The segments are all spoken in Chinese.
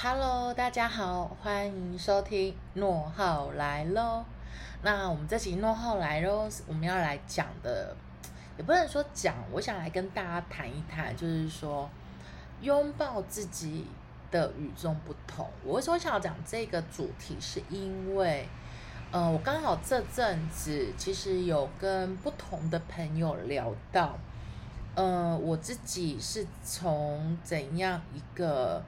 Hello，大家好，欢迎收听诺浩来喽。那我们这期诺浩来喽，我们要来讲的，也不能说讲，我想来跟大家谈一谈，就是说拥抱自己的与众不同。我为什么想要讲这个主题，是因为，呃，我刚好这阵子其实有跟不同的朋友聊到，呃，我自己是从怎样一个。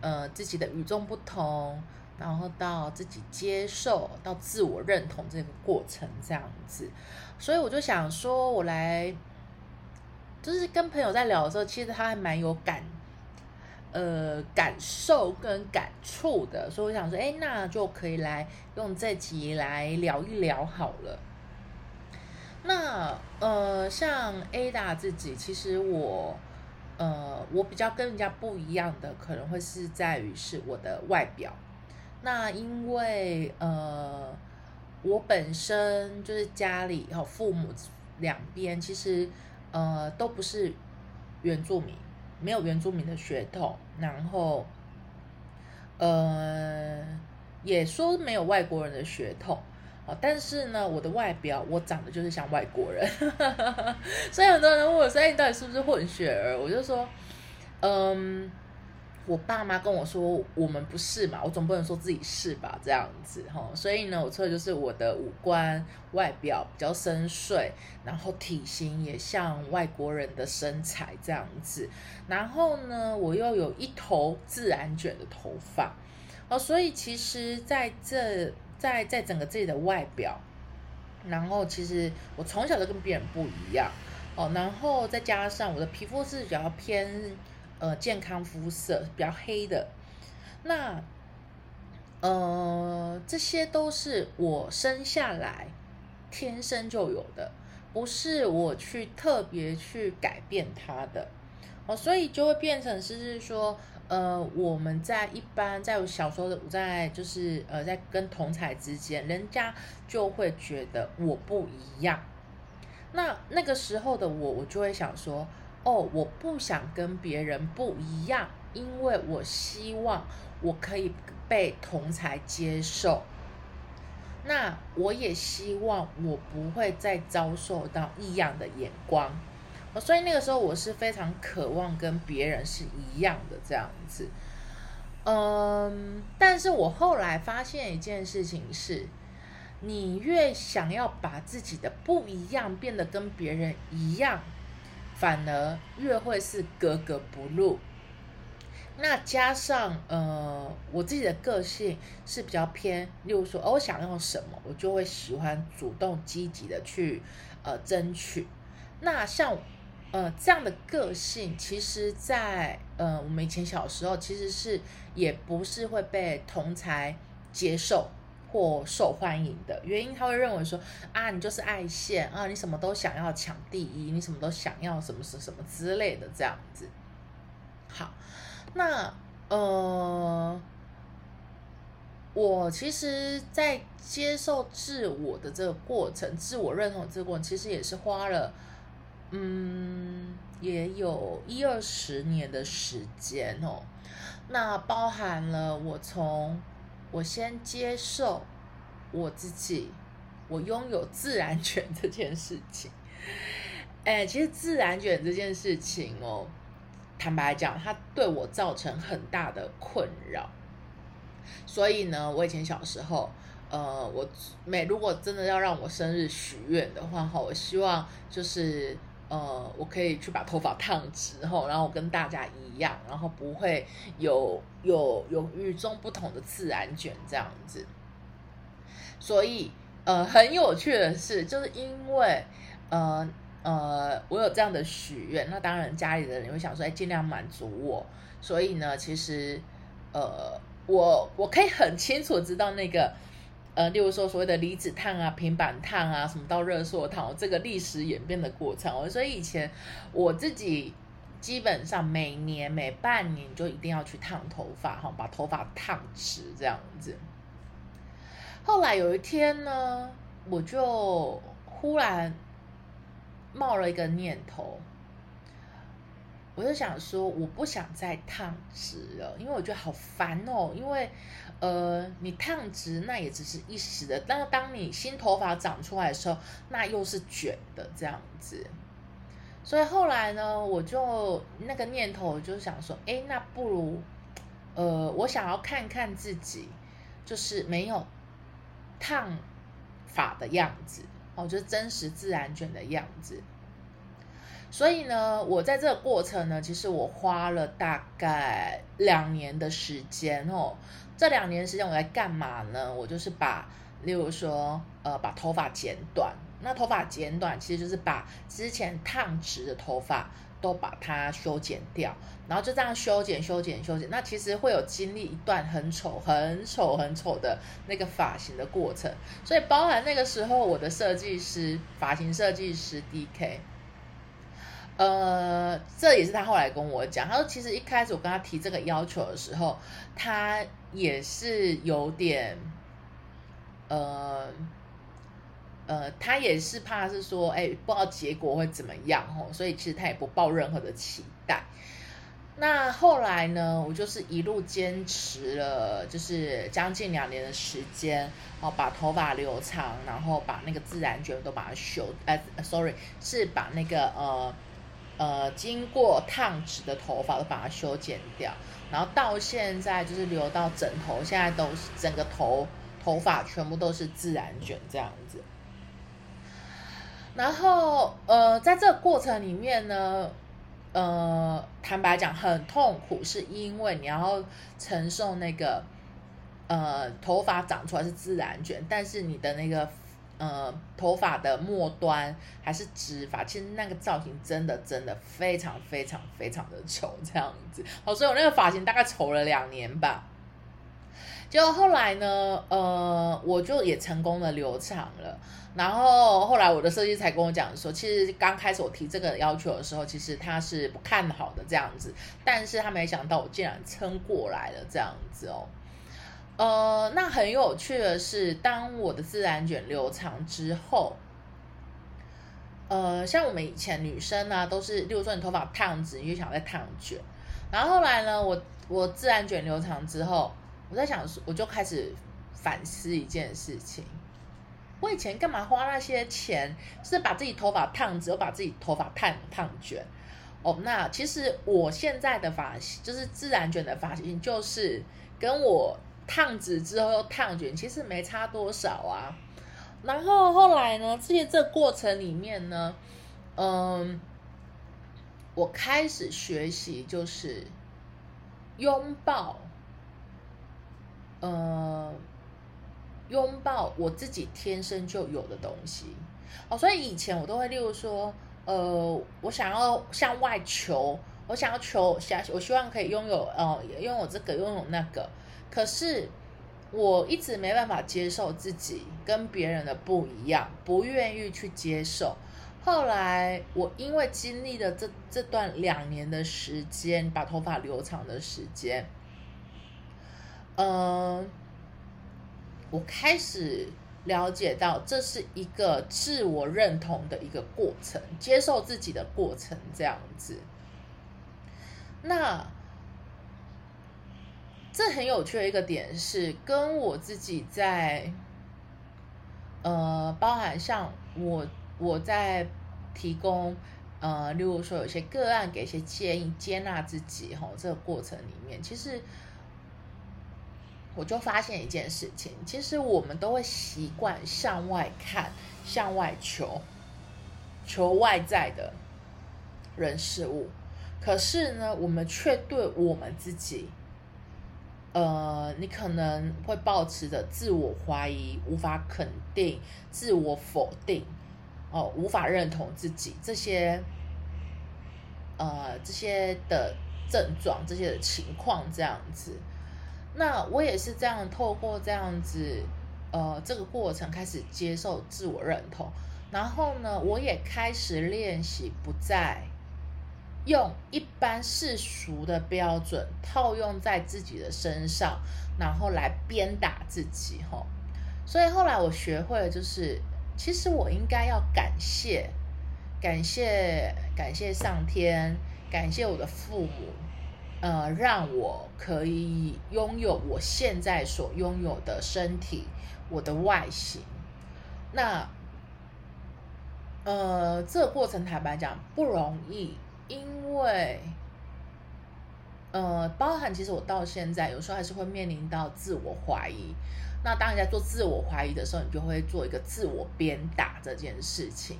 呃，自己的与众不同，然后到自己接受，到自我认同这个过程这样子，所以我就想说，我来就是跟朋友在聊的时候，其实他还蛮有感，呃，感受跟感触的，所以我想说，哎，那就可以来用这集来聊一聊好了。那呃，像 Ada 自己，其实我。呃，我比较跟人家不一样的，可能会是在于是我的外表。那因为呃，我本身就是家里和父母两边其实呃都不是原住民，没有原住民的血统，然后呃也说没有外国人的血统。但是呢，我的外表我长得就是像外国人，所以很多人问我说：“哎，你到底是不是混血儿？”我就说：“嗯，我爸妈跟我说我们不是嘛，我总不能说自己是吧？这样子哈，所以呢，我测的就是我的五官外表比较深邃，然后体型也像外国人的身材这样子，然后呢，我又有一头自然卷的头发，哦，所以其实在这。在在整个自己的外表，然后其实我从小就跟别人不一样哦，然后再加上我的皮肤是比较偏呃健康肤色，比较黑的，那呃这些都是我生下来天生就有的，不是我去特别去改变它的哦，所以就会变成是说。呃，我们在一般在我小时候的在就是呃在跟同才之间，人家就会觉得我不一样。那那个时候的我，我就会想说，哦，我不想跟别人不一样，因为我希望我可以被同才接受。那我也希望我不会再遭受到异样的眼光。所以那个时候我是非常渴望跟别人是一样的这样子，嗯，但是我后来发现一件事情是，你越想要把自己的不一样变得跟别人一样，反而越会是格格不入。那加上呃，我自己的个性是比较偏，例如说，哦，我想要什么，我就会喜欢主动积极的去呃争取。那像。呃，这样的个性，其实，在呃我们以前小时候，其实是也不是会被同才接受或受欢迎的。原因他会认为说啊，你就是爱现啊，你什么都想要抢第一，你什么都想要什么什什么之类的这样子。好，那呃，我其实，在接受自我的这个过程，自我认同这个过程，其实也是花了。嗯，也有一二十年的时间哦。那包含了我从我先接受我自己，我拥有自然卷这件事情。哎，其实自然卷这件事情哦，坦白讲，它对我造成很大的困扰。所以呢，我以前小时候，呃，我每如果真的要让我生日许愿的话，哈，我希望就是。呃，我可以去把头发烫直后，然后跟大家一样，然后不会有有有与众不同的自然卷这样子。所以，呃，很有趣的是，就是因为呃呃，我有这样的许愿，那当然家里的人会想说，哎，尽量满足我。所以呢，其实呃，我我可以很清楚知道那个。呃，例如说所谓的离子烫啊、平板烫啊，什么到热缩烫，这个历史演变的过程。所以以前我自己基本上每年每半年就一定要去烫头发，哈，把头发烫直这样子。后来有一天呢，我就忽然冒了一个念头，我就想说，我不想再烫直了，因为我觉得好烦哦。因为，呃，你烫直那也只是一时的，但是当你新头发长出来的时候，那又是卷的这样子。所以后来呢，我就那个念头就想说，哎，那不如，呃，我想要看看自己，就是没有烫发的样子，哦，就是真实自然卷的样子。所以呢，我在这个过程呢，其实我花了大概两年的时间哦。这两年时间我在干嘛呢？我就是把，例如说，呃，把头发剪短。那头发剪短，其实就是把之前烫直的头发都把它修剪掉，然后就这样修剪、修剪、修剪。那其实会有经历一段很丑、很丑、很丑的那个发型的过程。所以包含那个时候，我的设计师、发型设计师 D.K。呃，这也是他后来跟我讲。他说，其实一开始我跟他提这个要求的时候，他也是有点，呃，呃，他也是怕是说，哎，不知道结果会怎么样哦，所以其实他也不抱任何的期待。那后来呢，我就是一路坚持了，就是将近两年的时间，哦，把头发留长，然后把那个自然卷都把它修，呃，sorry，是把那个。呃，经过烫直的头发都把它修剪掉，然后到现在就是留到枕头，现在都是整个头头发全部都是自然卷这样子。然后呃，在这个过程里面呢，呃，坦白讲很痛苦，是因为你要承受那个呃头发长出来是自然卷，但是你的那个。呃，头发的末端还是直发，其实那个造型真的真的非常非常非常的丑，这样子。好，所以我那个发型大概丑了两年吧。结果后来呢，呃，我就也成功的留长了。然后后来我的设计才跟我讲说，其实刚开始我提这个要求的时候，其实他是不看好的这样子，但是他没想到我竟然撑过来了这样子哦。呃，那很有趣的是，当我的自然卷留长之后，呃，像我们以前女生呢，都是，例如说你头发烫直，你就想再烫卷。然后后来呢，我我自然卷留长之后，我在想，我就开始反思一件事情：我以前干嘛花那些钱，是把自己头发烫直，又把自己头发烫烫卷？哦，那其实我现在的发型，就是自然卷的发型，就是跟我。烫直之后又烫卷，其实没差多少啊。然后后来呢，这些这过程里面呢，嗯，我开始学习就是拥抱，呃，拥抱我自己天生就有的东西。哦，所以以前我都会，例如说，呃，我想要向外求，我想要求，想我希望可以拥有，呃，拥有这个，拥有那个。可是我一直没办法接受自己跟别人的不一样，不愿意去接受。后来我因为经历了这这段两年的时间，把头发留长的时间，嗯，我开始了解到这是一个自我认同的一个过程，接受自己的过程，这样子。那。这很有趣的一个点是，跟我自己在，呃，包含像我我在提供，呃，例如说有些个案给一些建议，接纳自己哈，这个过程里面，其实我就发现一件事情，其实我们都会习惯向外看，向外求，求外在的人事物，可是呢，我们却对我们自己。呃，你可能会保持着自我怀疑、无法肯定、自我否定，哦，无法认同自己这些，呃，这些的症状、这些的情况这样子。那我也是这样，透过这样子，呃，这个过程开始接受自我认同，然后呢，我也开始练习不再。用一般世俗的标准套用在自己的身上，然后来鞭打自己，吼。所以后来我学会了，就是其实我应该要感谢，感谢，感谢上天，感谢我的父母，呃，让我可以拥有我现在所拥有的身体，我的外形。那，呃，这个过程坦白讲不容易，因为，呃，包含其实我到现在有时候还是会面临到自我怀疑。那当你在做自我怀疑的时候，你就会做一个自我鞭打这件事情。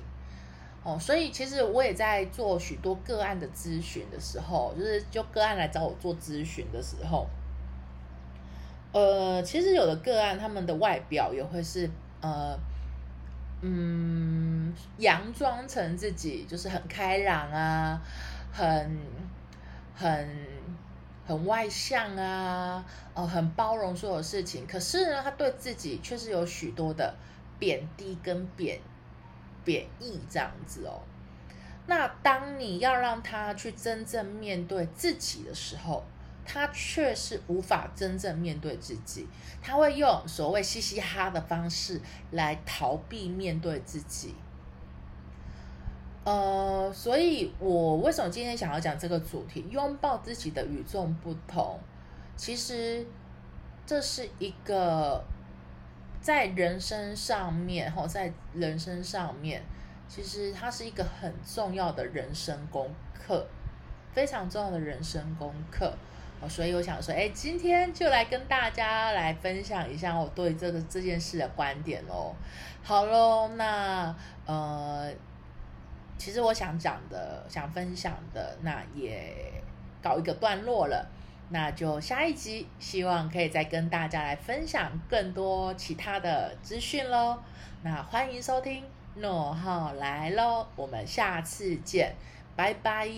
哦，所以其实我也在做许多个案的咨询的时候，就是就个案来找我做咨询的时候，呃，其实有的个案他们的外表也会是呃，嗯，佯装成自己就是很开朗啊，很很很外向啊，哦，很包容所有事情，可是呢，他对自己确实有许多的贬低跟贬。贬义这样子哦，那当你要让他去真正面对自己的时候，他却是无法真正面对自己，他会用所谓嘻嘻哈的方式来逃避面对自己。呃，所以我为什么今天想要讲这个主题，拥抱自己的与众不同？其实这是一个。在人生上面，哈，在人生上面，其实它是一个很重要的人生功课，非常重要的人生功课。哦，所以我想说，哎，今天就来跟大家来分享一下我对这个这件事的观点喽。好喽，那呃，其实我想讲的、想分享的，那也告一个段落了。那就下一集，希望可以再跟大家来分享更多其他的资讯喽。那欢迎收听诺号来喽，我们下次见，拜拜。